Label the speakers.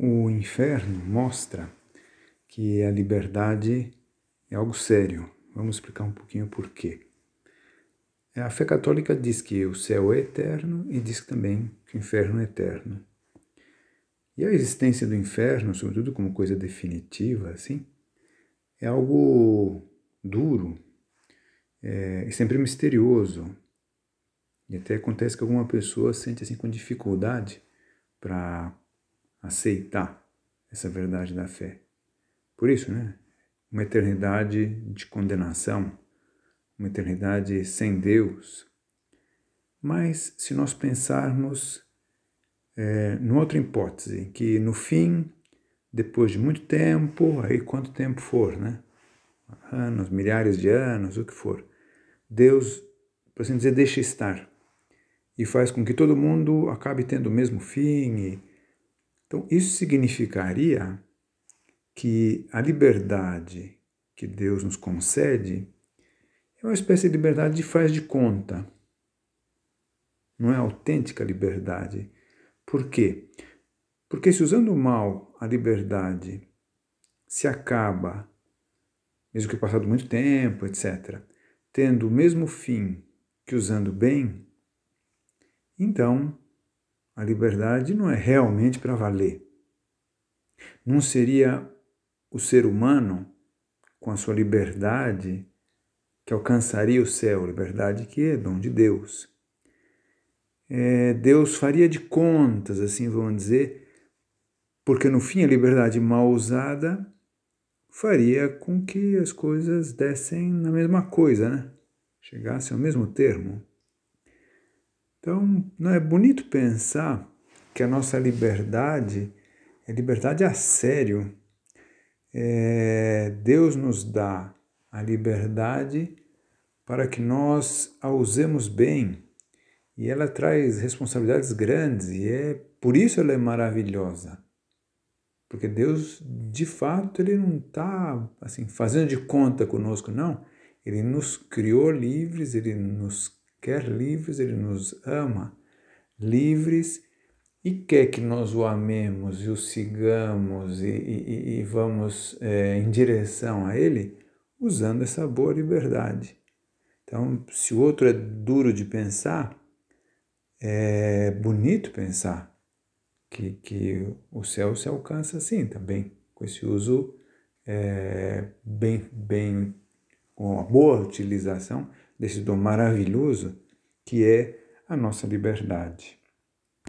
Speaker 1: O inferno mostra que a liberdade é algo sério. Vamos explicar um pouquinho por quê. A fé católica diz que o céu é eterno e diz também que o inferno é eterno. E a existência do inferno, sobretudo como coisa definitiva, assim, é algo duro é, e sempre misterioso. E até acontece que alguma pessoa sente assim com dificuldade para aceitar essa verdade da fé. Por isso, né? Uma eternidade de condenação, uma eternidade sem Deus. Mas se nós pensarmos é, numa outra hipótese, que no fim, depois de muito tempo, aí quanto tempo for, né? Anos, milhares de anos, o que for, Deus, por assim dizer, deixa estar e faz com que todo mundo acabe tendo o mesmo fim e então, isso significaria que a liberdade que Deus nos concede é uma espécie de liberdade de faz de conta. Não é autêntica liberdade. Por quê? Porque se usando mal a liberdade se acaba, mesmo que passado muito tempo, etc., tendo o mesmo fim que usando bem, então a liberdade não é realmente para valer. Não seria o ser humano, com a sua liberdade, que alcançaria o céu, liberdade que é dom de Deus. É, Deus faria de contas, assim vamos dizer, porque no fim a liberdade mal usada faria com que as coisas dessem na mesma coisa, né? Chegassem ao mesmo termo. Então, não é bonito pensar que a nossa liberdade é liberdade a sério. É, Deus nos dá a liberdade para que nós a usemos bem. E ela traz responsabilidades grandes e é por isso ela é maravilhosa. Porque Deus, de fato, ele não está assim fazendo de conta conosco, não. Ele nos criou livres, ele nos quer livres, Ele nos ama livres e quer que nós o amemos e o sigamos e, e, e vamos é, em direção a Ele usando essa boa liberdade. Então, se o outro é duro de pensar, é bonito pensar que, que o céu se alcança assim também, com esse uso é, bem, bem, com uma boa utilização desse dom maravilhoso que é a nossa liberdade.